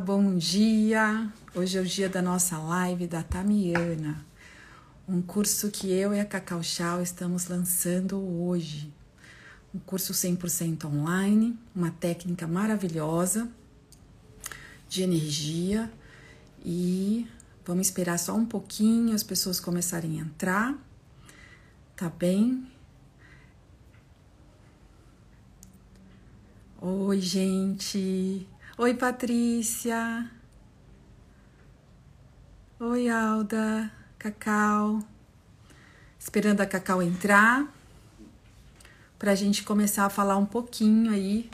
Bom dia! Hoje é o dia da nossa live da Tamiana, um curso que eu e a Cacau Chau estamos lançando hoje. Um curso 100% online, uma técnica maravilhosa de energia e vamos esperar só um pouquinho as pessoas começarem a entrar, tá bem? Oi, gente! Oi, Patrícia. Oi, Alda. Cacau. Esperando a Cacau entrar para a gente começar a falar um pouquinho aí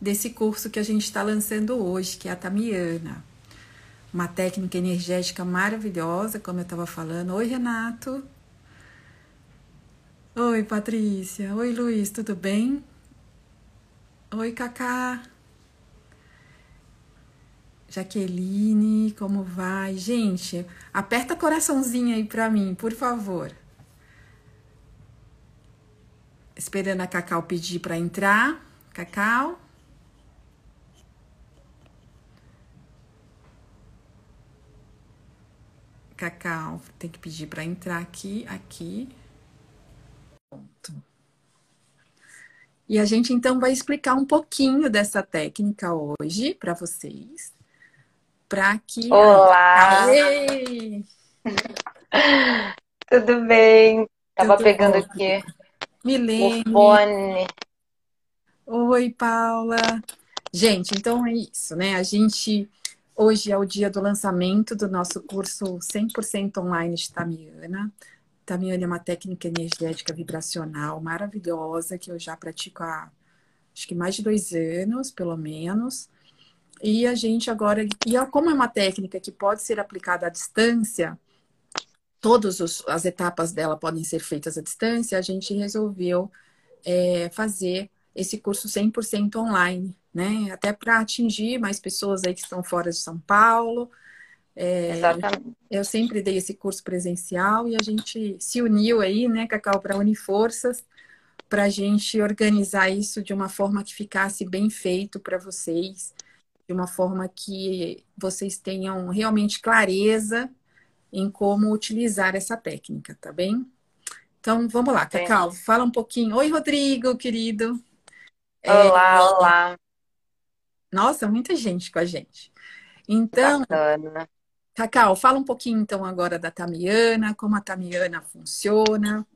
desse curso que a gente está lançando hoje, que é a Tamiana. Uma técnica energética maravilhosa, como eu estava falando. Oi, Renato. Oi, Patrícia. Oi, Luiz, tudo bem? Oi, Cacá. Jaqueline, como vai? Gente, aperta coraçãozinho aí pra mim, por favor. Esperando a Cacau pedir para entrar. Cacau. Cacau, tem que pedir para entrar aqui, aqui. Pronto. E a gente então vai explicar um pouquinho dessa técnica hoje para vocês para que. Olá! Tudo bem? Tava Tudo pegando bom. aqui Milene. o fone. Oi, Paula. Gente, então é isso, né? A gente. Hoje é o dia do lançamento do nosso curso 100% online de Tamiana. Tamiana é uma técnica energética vibracional maravilhosa que eu já pratico há acho que mais de dois anos, pelo menos. E a gente agora, e como é uma técnica que pode ser aplicada à distância, todas as etapas dela podem ser feitas à distância, a gente resolveu é, fazer esse curso 100% online, né? Até para atingir mais pessoas aí que estão fora de São Paulo. É, Exatamente. Eu sempre dei esse curso presencial e a gente se uniu aí, né, Cacau, para unir forças para a gente organizar isso de uma forma que ficasse bem feito para vocês de uma forma que vocês tenham realmente clareza em como utilizar essa técnica, tá bem? Então, vamos lá, Cacau, fala um pouquinho. Oi, Rodrigo, querido. Olá, é... olá. Nossa, muita gente com a gente. Então, Bacana. Cacau, fala um pouquinho então agora da Tamiana, como a Tamiana funciona,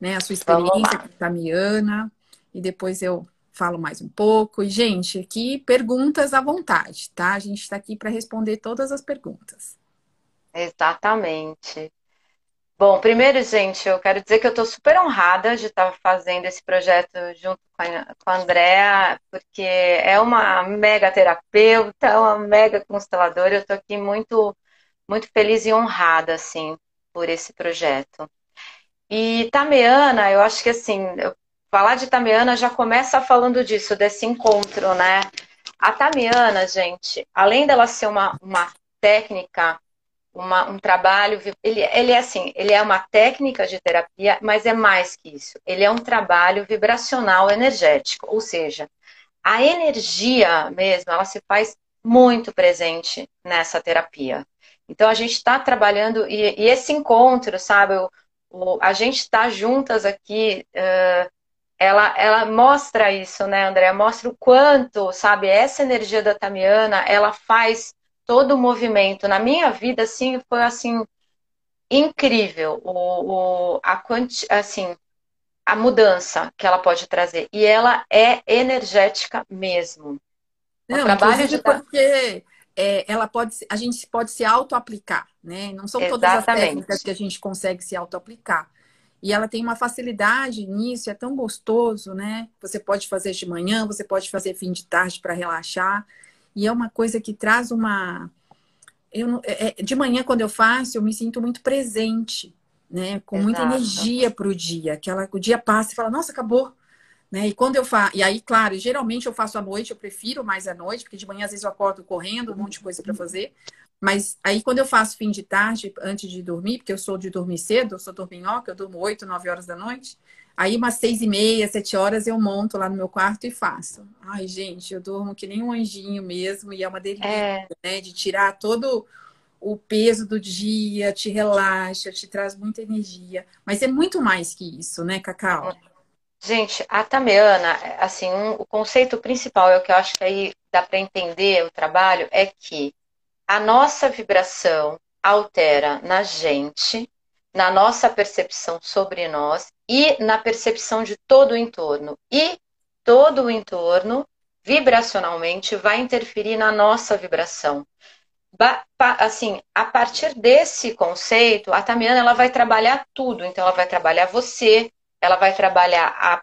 né? A sua experiência com a Tamiana, e depois eu falo mais um pouco. E, gente, aqui perguntas à vontade, tá? A gente está aqui para responder todas as perguntas. Exatamente. Bom, primeiro, gente, eu quero dizer que eu estou super honrada de estar fazendo esse projeto junto com a, com a Andrea, porque é uma mega terapeuta, uma mega consteladora. Eu estou aqui muito, muito feliz e honrada, assim, por esse projeto. E Tameana, eu acho que assim, eu falar de Tamiana já começa falando disso, desse encontro, né? A Tamiana, gente, além dela ser uma, uma técnica, uma, um trabalho, ele, ele é assim, ele é uma técnica de terapia, mas é mais que isso. Ele é um trabalho vibracional energético, ou seja, a energia mesmo, ela se faz muito presente nessa terapia. Então a gente está trabalhando e, e, esse encontro, sabe? O, o, a gente está juntas aqui uh, ela, ela mostra isso, né, André? Mostra o quanto, sabe, essa energia da Tamiana, ela faz todo o movimento. Na minha vida, assim, foi assim incrível o, o a quanti, assim a mudança que ela pode trazer e ela é energética mesmo. Não, o trabalho de porque é, ela pode, a gente pode se auto aplicar, né? Não são Exatamente. todas as técnicas que a gente consegue se auto aplicar. E ela tem uma facilidade nisso, é tão gostoso, né? Você pode fazer de manhã, você pode fazer fim de tarde para relaxar. E é uma coisa que traz uma. Eu, é, é, de manhã, quando eu faço, eu me sinto muito presente, né? Com Exato. muita energia para o dia. Aquela, o dia passa e fala, nossa, acabou. Né? E quando eu faço. E aí, claro, geralmente eu faço à noite, eu prefiro mais à noite, porque de manhã às vezes eu acordo correndo, um monte de coisa para fazer. Mas aí quando eu faço fim de tarde, antes de dormir, porque eu sou de dormir cedo, eu sou dorminhoca, eu durmo 8, 9 horas da noite, Aí, umas seis e meia, sete horas, eu monto lá no meu quarto e faço. Ai, gente, eu durmo que nem um anjinho mesmo, e é uma delícia, é. né? De tirar todo o peso do dia, te relaxa, te traz muita energia. Mas é muito mais que isso, né, Cacau? Gente, a Tameana, assim, um, o conceito principal, é o que eu acho que aí dá para entender o trabalho, é que a nossa vibração altera na gente na nossa percepção sobre nós e na percepção de todo o entorno. E todo o entorno, vibracionalmente, vai interferir na nossa vibração. Assim, a partir desse conceito, a Tamiana ela vai trabalhar tudo. Então, ela vai trabalhar você, ela vai trabalhar a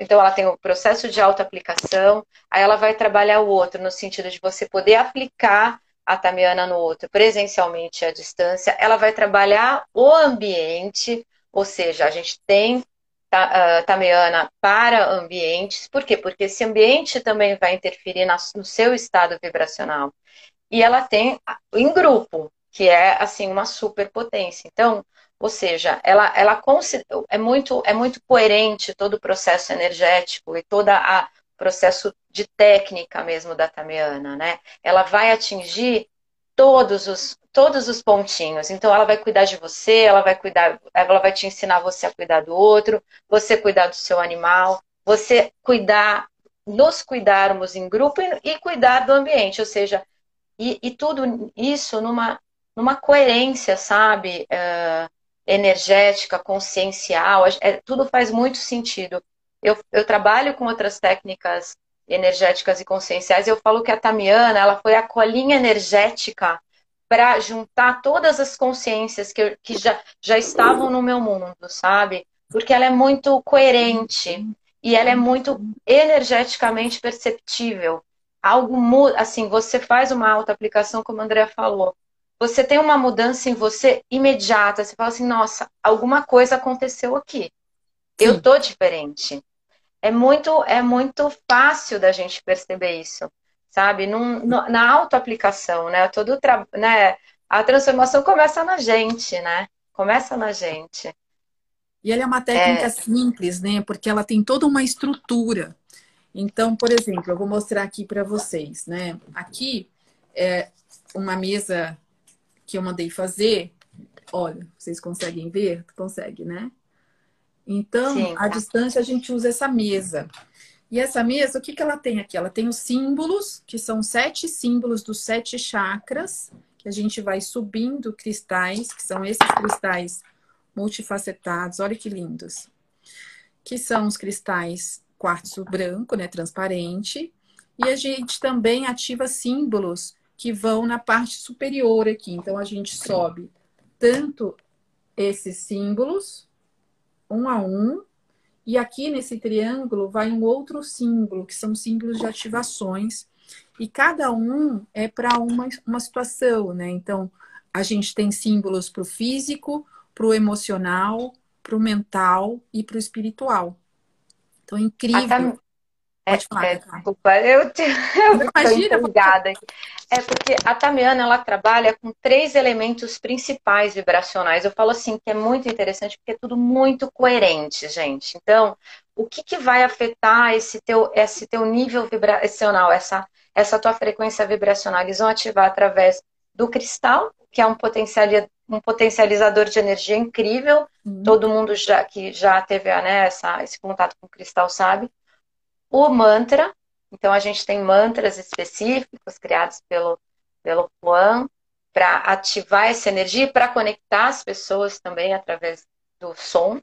então ela tem o processo de auto-aplicação, aí ela vai trabalhar o outro no sentido de você poder aplicar a Tamiana no outro presencialmente à distância, ela vai trabalhar o ambiente, ou seja, a gente tem uh, Tamiana para ambientes, por quê? Porque esse ambiente também vai interferir no seu estado vibracional. E ela tem em grupo, que é assim uma superpotência. Então, ou seja, ela, ela é, muito, é muito coerente todo o processo energético e todo o processo de técnica mesmo da Tamiana, né? Ela vai atingir todos os, todos os pontinhos. Então, ela vai cuidar de você, ela vai cuidar, ela vai te ensinar você a cuidar do outro, você cuidar do seu animal, você cuidar, nos cuidarmos em grupo e, e cuidar do ambiente, ou seja, e, e, tudo isso numa, numa coerência, sabe? Uh, energética, consciencial, é, tudo faz muito sentido. Eu, eu trabalho com outras técnicas energéticas e conscienciais, eu falo que a Tamiana, ela foi a colinha energética para juntar todas as consciências que, eu, que já, já estavam no meu mundo, sabe? Porque ela é muito coerente e ela é muito energeticamente perceptível. Algo muda, assim, você faz uma auto aplicação, como a Andrea falou. Você tem uma mudança em você imediata. Você fala assim, nossa, alguma coisa aconteceu aqui. Sim. Eu tô diferente é muito, é muito fácil da gente perceber isso, sabe? Num, no, na autoaplicação, né? Todo né? A transformação começa na gente, né? Começa na gente. E ela é uma técnica é... simples, né? Porque ela tem toda uma estrutura. Então, por exemplo, eu vou mostrar aqui para vocês, né? Aqui é uma mesa que eu mandei fazer. Olha, vocês conseguem ver? Consegue, né? Então, Sim, tá. distância, a gente usa essa mesa. E essa mesa, o que, que ela tem aqui? Ela tem os símbolos, que são sete símbolos dos sete chakras, que a gente vai subindo cristais, que são esses cristais multifacetados, olha que lindos. Que são os cristais quartzo branco, né, transparente. E a gente também ativa símbolos que vão na parte superior aqui. Então, a gente sobe tanto esses símbolos, um a um. E aqui nesse triângulo vai um outro símbolo, que são símbolos de ativações. E cada um é para uma, uma situação, né? Então, a gente tem símbolos para o físico, para o emocional, para o mental e para o espiritual. Então, é incrível. Pode é, falar, é, desculpa, eu, te, eu Imagina, empolgada. É porque a Tamiana ela trabalha com três elementos principais vibracionais. Eu falo assim que é muito interessante porque é tudo muito coerente, gente. Então, o que, que vai afetar esse teu, esse teu nível vibracional, essa, essa tua frequência vibracional? Eles vão ativar através do cristal, que é um, um potencializador de energia incrível. Uhum. Todo mundo já, que já teve né, essa, esse contato com o cristal sabe o mantra. Então, a gente tem mantras específicos criados pelo, pelo Juan para ativar essa energia e para conectar as pessoas também através do som.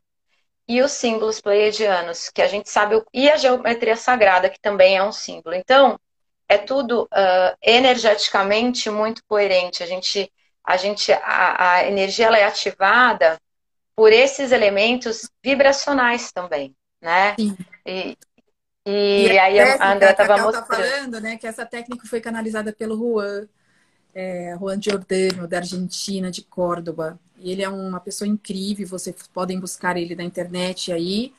E os símbolos pleiadianos, que a gente sabe, e a geometria sagrada, que também é um símbolo. Então, é tudo uh, energeticamente muito coerente. A gente, a, gente, a, a energia ela é ativada por esses elementos vibracionais também, né? Sim. E, e, e aí a André estava tá mostrando. Tá falando, né, que essa técnica foi canalizada pelo Juan, é, Juan Giordano, da Argentina, de Córdoba. E ele é uma pessoa incrível, vocês podem buscar ele na internet aí.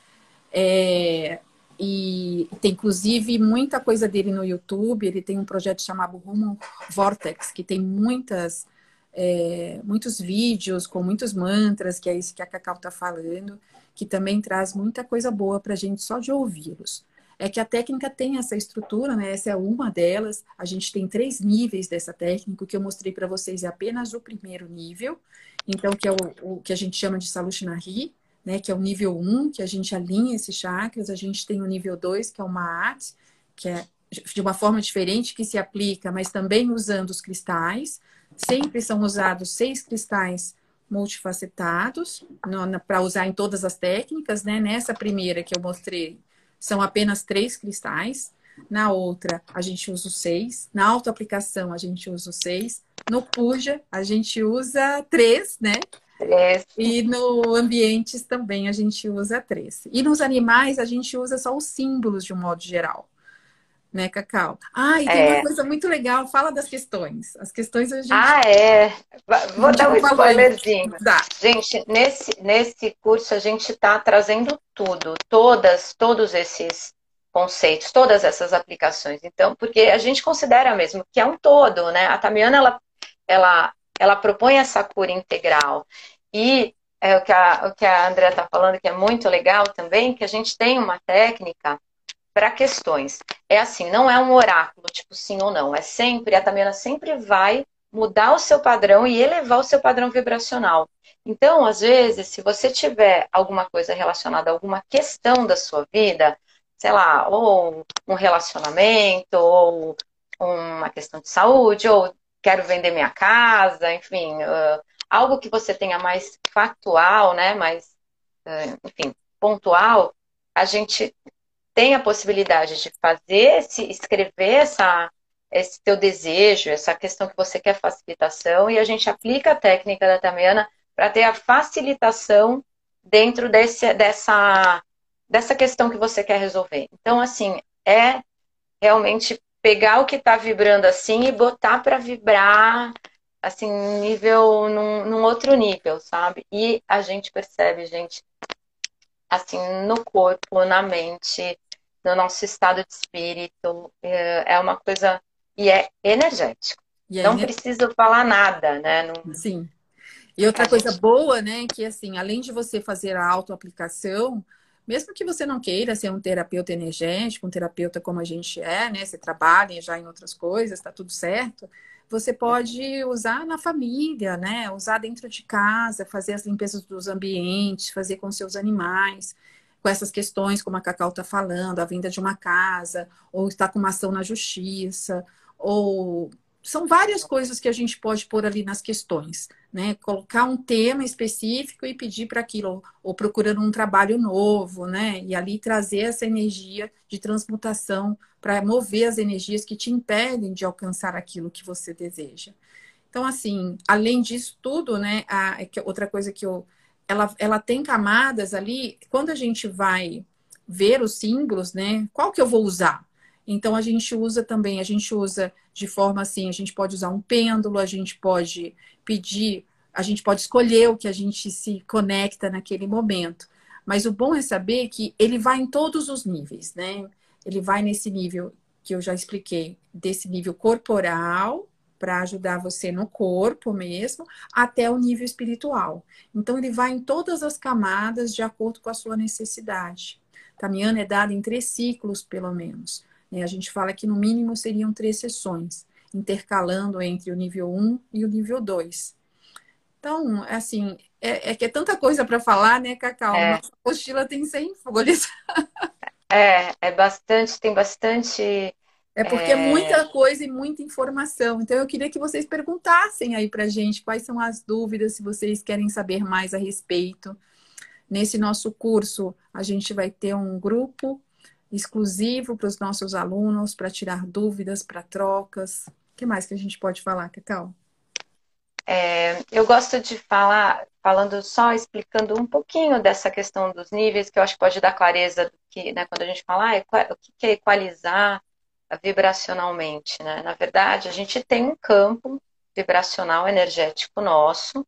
É, e tem inclusive muita coisa dele no YouTube. Ele tem um projeto chamado Human Vortex, que tem muitas, é, muitos vídeos com muitos mantras, que é isso que a Cacau está falando. que também traz muita coisa boa para a gente só de ouvi-los. É que a técnica tem essa estrutura, né? Essa é uma delas. A gente tem três níveis dessa técnica. O que eu mostrei para vocês é apenas o primeiro nível. Então, que é o, o que a gente chama de Salushnari, né? Que é o nível 1, que a gente alinha esses chakras. A gente tem o nível 2, que é o Maat, que é de uma forma diferente que se aplica, mas também usando os cristais. Sempre são usados seis cristais multifacetados para usar em todas as técnicas, né? Nessa primeira que eu mostrei, são apenas três cristais. Na outra, a gente usa os seis. Na autoaplicação, a gente usa os seis. No Puja, a gente usa três, né? Três. E no ambientes também a gente usa três. E nos animais, a gente usa só os símbolos de um modo geral né, Cacau? Ah, e tem é. uma coisa muito legal, fala das questões. As questões a gente. Ah, é. Vou dar um spoilerzinho. Dá. Gente, nesse, nesse curso a gente está trazendo tudo, todas, todos esses conceitos, todas essas aplicações. Então, porque a gente considera mesmo que é um todo, né? A Tamiana, ela, ela, ela propõe essa cura integral. E é o que a, o que a Andrea está falando, que é muito legal também, que a gente tem uma técnica para questões. É assim, não é um oráculo, tipo sim ou não. É sempre, a Tamiana sempre vai mudar o seu padrão e elevar o seu padrão vibracional. Então, às vezes, se você tiver alguma coisa relacionada a alguma questão da sua vida, sei lá, ou um relacionamento, ou uma questão de saúde, ou quero vender minha casa, enfim, uh, algo que você tenha mais factual, né, mais, uh, enfim, pontual, a gente tem a possibilidade de fazer, se escrever essa, esse teu desejo, essa questão que você quer facilitação, e a gente aplica a técnica da Tamiana para ter a facilitação dentro desse, dessa, dessa questão que você quer resolver. Então, assim, é realmente pegar o que está vibrando assim e botar para vibrar assim, nível, num, num outro nível, sabe? E a gente percebe, gente, assim, no corpo, na mente, no nosso estado de espírito. É, é uma coisa. E é energético. E é não ener... preciso falar nada, né? Não... Sim. E outra a coisa gente... boa, né, que assim, além de você fazer a autoaplicação, mesmo que você não queira ser um terapeuta energético, um terapeuta como a gente é, né, você trabalha já em outras coisas, tá tudo certo, você pode usar na família, né, usar dentro de casa, fazer as limpezas dos ambientes, fazer com seus animais com essas questões, como a Cacau está falando, a venda de uma casa, ou está com uma ação na justiça, ou são várias coisas que a gente pode pôr ali nas questões, né? Colocar um tema específico e pedir para aquilo, ou, procurando um trabalho novo, né? E ali trazer essa energia de transmutação para mover as energias que te impedem de alcançar aquilo que você deseja. Então, assim, além disso tudo, né? A, é outra coisa que eu ela, ela tem camadas ali. Quando a gente vai ver os símbolos, né? Qual que eu vou usar? Então a gente usa também, a gente usa de forma assim, a gente pode usar um pêndulo, a gente pode pedir, a gente pode escolher o que a gente se conecta naquele momento. Mas o bom é saber que ele vai em todos os níveis, né? Ele vai nesse nível que eu já expliquei, desse nível corporal, para ajudar você no corpo mesmo, até o nível espiritual. Então, ele vai em todas as camadas de acordo com a sua necessidade. Tamiana é dada em três ciclos, pelo menos. Né? A gente fala que no mínimo seriam três sessões, intercalando entre o nível 1 e o nível 2. Então, assim, é, é que é tanta coisa para falar, né, Cacau? É. Nossa apostila tem 100 folhas. É, é bastante, tem bastante é porque é... é muita coisa e muita informação. Então, eu queria que vocês perguntassem aí para gente quais são as dúvidas, se vocês querem saber mais a respeito. Nesse nosso curso, a gente vai ter um grupo exclusivo para os nossos alunos, para tirar dúvidas, para trocas. O que mais que a gente pode falar, Cacau? É, eu gosto de falar, falando só, explicando um pouquinho dessa questão dos níveis, que eu acho que pode dar clareza que, né, quando a gente fala ah, o que é equalizar, vibracionalmente, né? Na verdade, a gente tem um campo vibracional energético nosso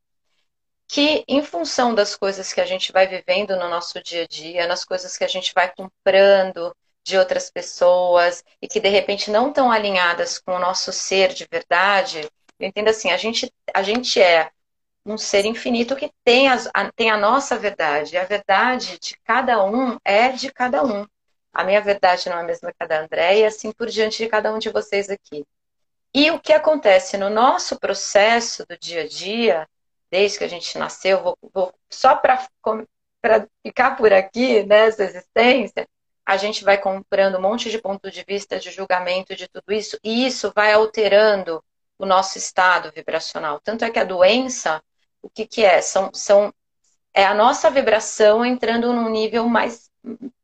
que, em função das coisas que a gente vai vivendo no nosso dia a dia, nas coisas que a gente vai comprando de outras pessoas e que de repente não estão alinhadas com o nosso ser de verdade, entenda assim, a gente, a gente é um ser infinito que tem, as, a, tem a nossa verdade. A verdade de cada um é de cada um. A minha verdade não é a mesma que a da André, e assim por diante de cada um de vocês aqui. E o que acontece no nosso processo do dia a dia, desde que a gente nasceu, vou, vou só para ficar por aqui nessa existência, a gente vai comprando um monte de ponto de vista, de julgamento de tudo isso, e isso vai alterando o nosso estado vibracional. Tanto é que a doença, o que, que é? São, são, é a nossa vibração entrando num nível mais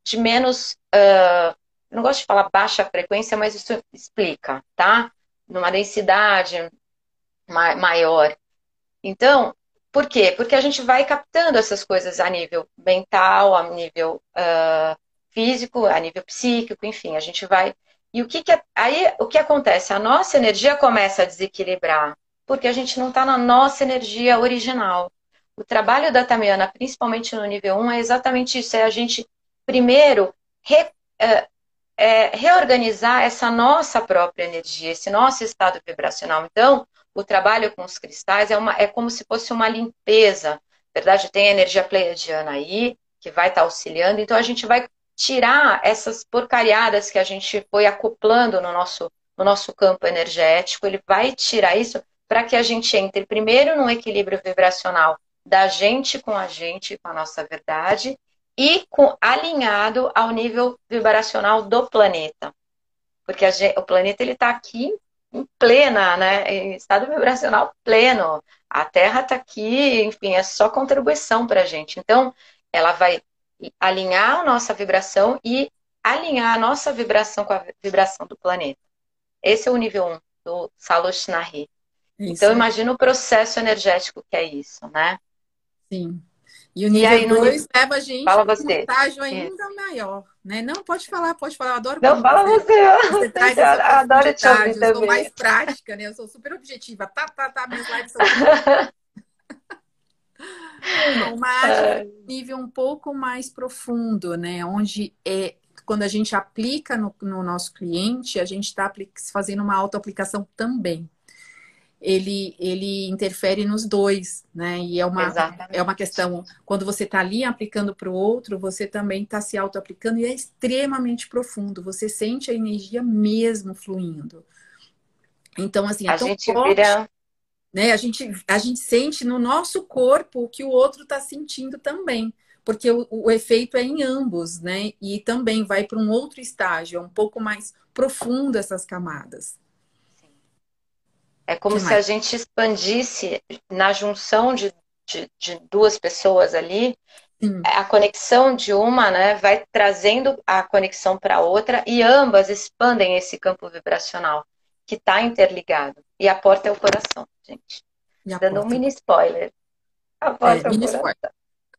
de menos. Uh, não gosto de falar baixa frequência, mas isso explica, tá? Numa densidade maior. Então, por quê? Porque a gente vai captando essas coisas a nível mental, a nível uh, físico, a nível psíquico, enfim, a gente vai. E o que, que é... aí o que acontece? A nossa energia começa a desequilibrar, porque a gente não está na nossa energia original. O trabalho da Tamiana, principalmente no nível 1, é exatamente isso: é a gente primeiro re, é, é, reorganizar essa nossa própria energia, esse nosso estado vibracional. Então, o trabalho com os cristais é, uma, é como se fosse uma limpeza. Na verdade, tem a energia pleiadiana aí, que vai estar tá auxiliando. Então, a gente vai tirar essas porcariadas que a gente foi acoplando no nosso, no nosso campo energético. Ele vai tirar isso para que a gente entre primeiro num equilíbrio vibracional da gente com a gente, com a nossa verdade, e com, alinhado ao nível vibracional do planeta. Porque gente, o planeta ele está aqui em plena, né, em estado vibracional pleno. A Terra está aqui, enfim, é só contribuição para a gente. Então, ela vai alinhar a nossa vibração e alinhar a nossa vibração com a vibração do planeta. Esse é o nível 1 um do Saloshnari. Então, imagina o processo energético que é isso, né? Sim. E o nível 2 leva a gente para um estágio ainda isso. maior. Né? Não, pode falar, pode falar. Eu adoro Não, fala você. Você, traz eu adoro te ouvir Eu sou mais prática, né? Eu sou super objetiva. Tá, tá, tá. Minhas lives são... Uma nível um pouco mais profundo, né? Onde é quando a gente aplica no, no nosso cliente, a gente está fazendo uma autoaplicação também. Ele, ele interfere nos dois, né? E é uma, é uma questão, quando você está ali aplicando para o outro, você também está se auto-aplicando e é extremamente profundo. Você sente a energia mesmo fluindo. Então, assim, é a gente forte, vira né? A gente, a gente sente no nosso corpo o que o outro está sentindo também, porque o, o, efeito é em ambos, né? E também vai para um outro estágio, é um pouco mais profundo essas camadas. É como se a gente expandisse na junção de, de, de duas pessoas ali, Sim. a conexão de uma né, vai trazendo a conexão para a outra e ambas expandem esse campo vibracional que está interligado. E a porta é o coração gente. Dando porta. um mini spoiler. A porta é, mini spoiler.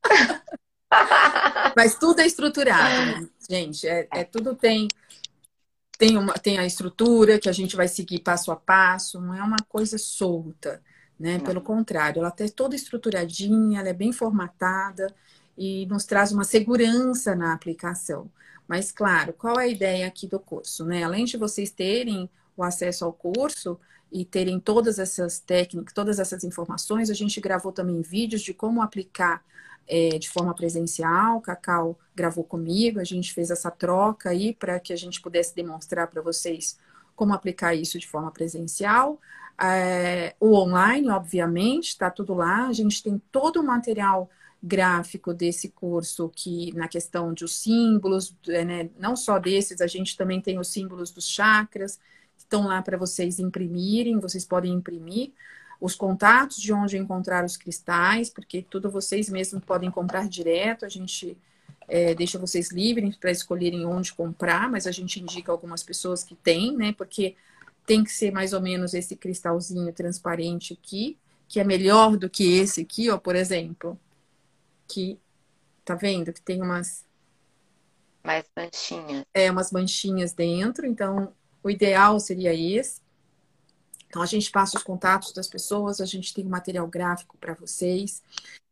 Mas tudo é estruturado, né? gente. É, é, tudo tem tem uma tem a estrutura que a gente vai seguir passo a passo. Não é uma coisa solta, né? Pelo contrário, ela está toda estruturadinha, ela é bem formatada e nos traz uma segurança na aplicação. Mas claro, qual é a ideia aqui do curso, né? Além de vocês terem o acesso ao curso, e terem todas essas técnicas, todas essas informações. A gente gravou também vídeos de como aplicar é, de forma presencial. Cacau gravou comigo, a gente fez essa troca aí para que a gente pudesse demonstrar para vocês como aplicar isso de forma presencial. É, o online, obviamente, está tudo lá. A gente tem todo o material gráfico desse curso que na questão de os símbolos, né, não só desses, a gente também tem os símbolos dos chakras, estão lá para vocês imprimirem, vocês podem imprimir os contatos de onde encontrar os cristais, porque tudo vocês mesmos podem comprar direto, a gente é, deixa vocês livres para escolherem onde comprar, mas a gente indica algumas pessoas que têm, né? Porque tem que ser mais ou menos esse cristalzinho transparente aqui, que é melhor do que esse aqui, ó, por exemplo. Que tá vendo que tem umas mais manchinhas. É, umas manchinhas dentro, então o ideal seria esse. Então, a gente passa os contatos das pessoas, a gente tem um material gráfico para vocês.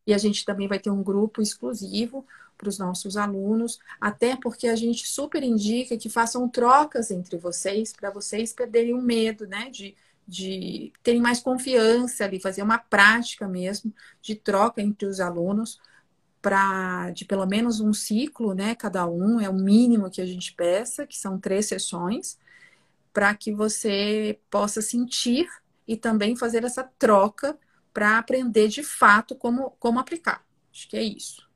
E a gente também vai ter um grupo exclusivo para os nossos alunos, até porque a gente super indica que façam trocas entre vocês, para vocês perderem o medo, né, de, de terem mais confiança ali, fazer uma prática mesmo de troca entre os alunos para de pelo menos um ciclo, né? Cada um é o mínimo que a gente peça, que são três sessões, para que você possa sentir e também fazer essa troca para aprender de fato como, como aplicar. Acho que é isso.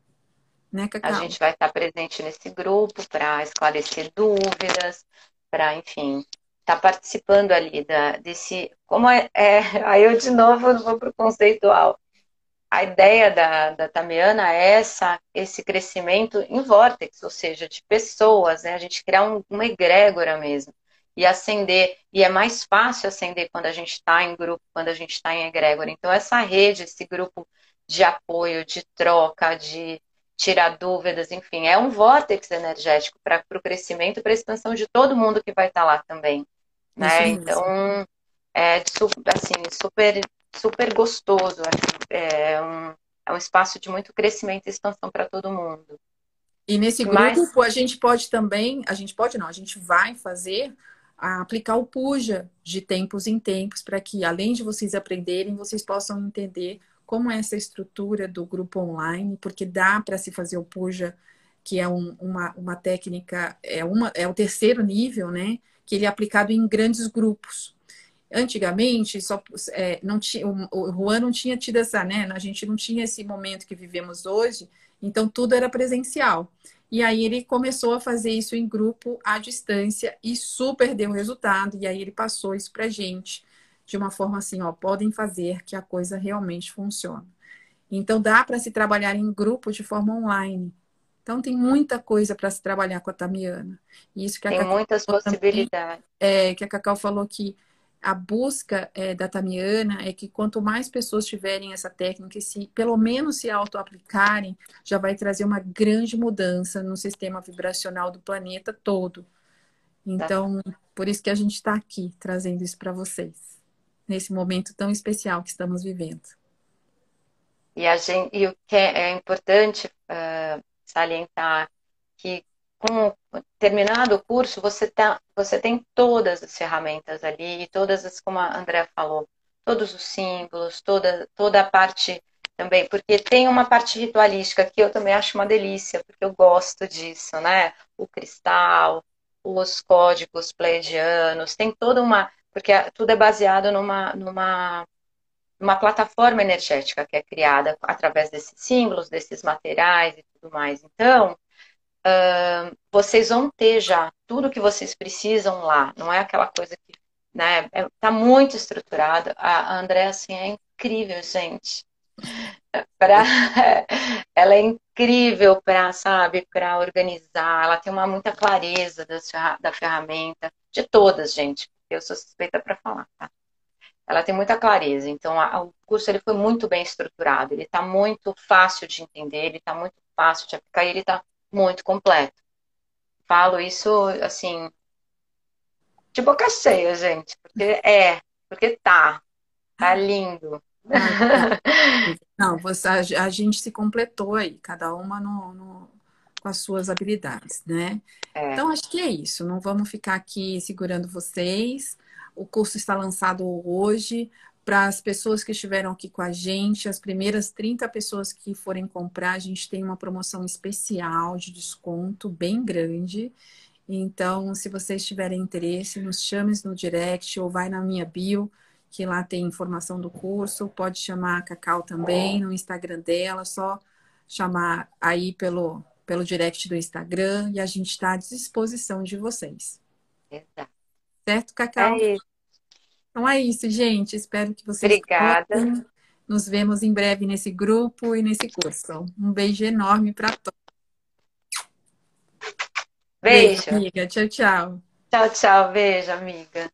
Né, Cacau? A gente vai estar presente nesse grupo para esclarecer dúvidas, para, enfim, estar tá participando ali da, desse. Como é, é. Aí eu de novo vou para o conceitual. A ideia da, da Tamiana é essa, esse crescimento em vórtex, ou seja, de pessoas, né? A gente criar um, uma egrégora mesmo e acender. E é mais fácil acender quando a gente está em grupo, quando a gente está em egrégora. Então, essa rede, esse grupo de apoio, de troca, de tirar dúvidas, enfim, é um vórtex energético para o crescimento, para a expansão de todo mundo que vai estar tá lá também. Né? Então, é assim, super, super gostoso. É um, é um espaço de muito crescimento e expansão para todo mundo. E nesse grupo Mas... a gente pode também, a gente pode não, a gente vai fazer aplicar o Puja de tempos em tempos para que, além de vocês aprenderem, vocês possam entender como é essa estrutura do grupo online, porque dá para se fazer o Puja, que é um, uma, uma técnica, é, uma, é o terceiro nível, né? Que ele é aplicado em grandes grupos. Antigamente, só, é, não tinha, o, o Juan não tinha tido essa, né? A gente não tinha esse momento que vivemos hoje, então tudo era presencial. E aí ele começou a fazer isso em grupo à distância e super deu resultado. E aí ele passou isso para gente de uma forma assim, ó, podem fazer que a coisa realmente funcione. Então dá para se trabalhar em grupo de forma online. Então tem muita coisa para se trabalhar com a Tamiana. Isso que tem muitas possibilidades. Também, é, que a Cacau falou que a busca é, da Tamiana é que quanto mais pessoas tiverem essa técnica se pelo menos se auto-aplicarem, já vai trazer uma grande mudança no sistema vibracional do planeta todo. Então, tá. por isso que a gente está aqui trazendo isso para vocês nesse momento tão especial que estamos vivendo. E, a gente, e o que é, é importante uh, salientar que com terminado o curso, você, tá, você tem todas as ferramentas ali, todas as, como a Andrea falou, todos os símbolos, toda, toda a parte também, porque tem uma parte ritualística que eu também acho uma delícia, porque eu gosto disso, né? O cristal, os códigos pleiadianos, tem toda uma porque tudo é baseado numa, numa, numa plataforma energética que é criada através desses símbolos, desses materiais e tudo mais. Então, uh, vocês vão ter já tudo que vocês precisam lá, não é aquela coisa que né, é, tá muito estruturado. A André, assim, é incrível, gente. Pra, ela é incrível para, sabe, para organizar, ela tem uma muita clareza da, ferramenta, de todas, gente eu sou suspeita para falar, tá? Ela tem muita clareza, então a, o curso ele foi muito bem estruturado, ele está muito fácil de entender, ele está muito fácil de aplicar ele está muito completo. Falo isso assim de boca cheia, gente, porque é, porque tá, tá lindo. Não, você, a, a gente se completou aí, cada uma no, no com as suas habilidades, né? É. Então, acho que é isso. Não vamos ficar aqui segurando vocês. O curso está lançado hoje. Para as pessoas que estiveram aqui com a gente, as primeiras 30 pessoas que forem comprar, a gente tem uma promoção especial de desconto bem grande. Então, se vocês tiverem interesse, nos chame no direct ou vai na minha bio, que lá tem informação do curso. Pode chamar a Cacau também no Instagram dela, só chamar aí pelo pelo direct do Instagram e a gente está à disposição de vocês. Exato. Certo, Cacau? É isso. Então é isso, gente. Espero que vocês. Obrigada. Gostem. Nos vemos em breve nesse grupo e nesse curso. Um beijo enorme para todos. Beijo. beijo. amiga. Tchau, tchau. Tchau, tchau. Beijo, amiga.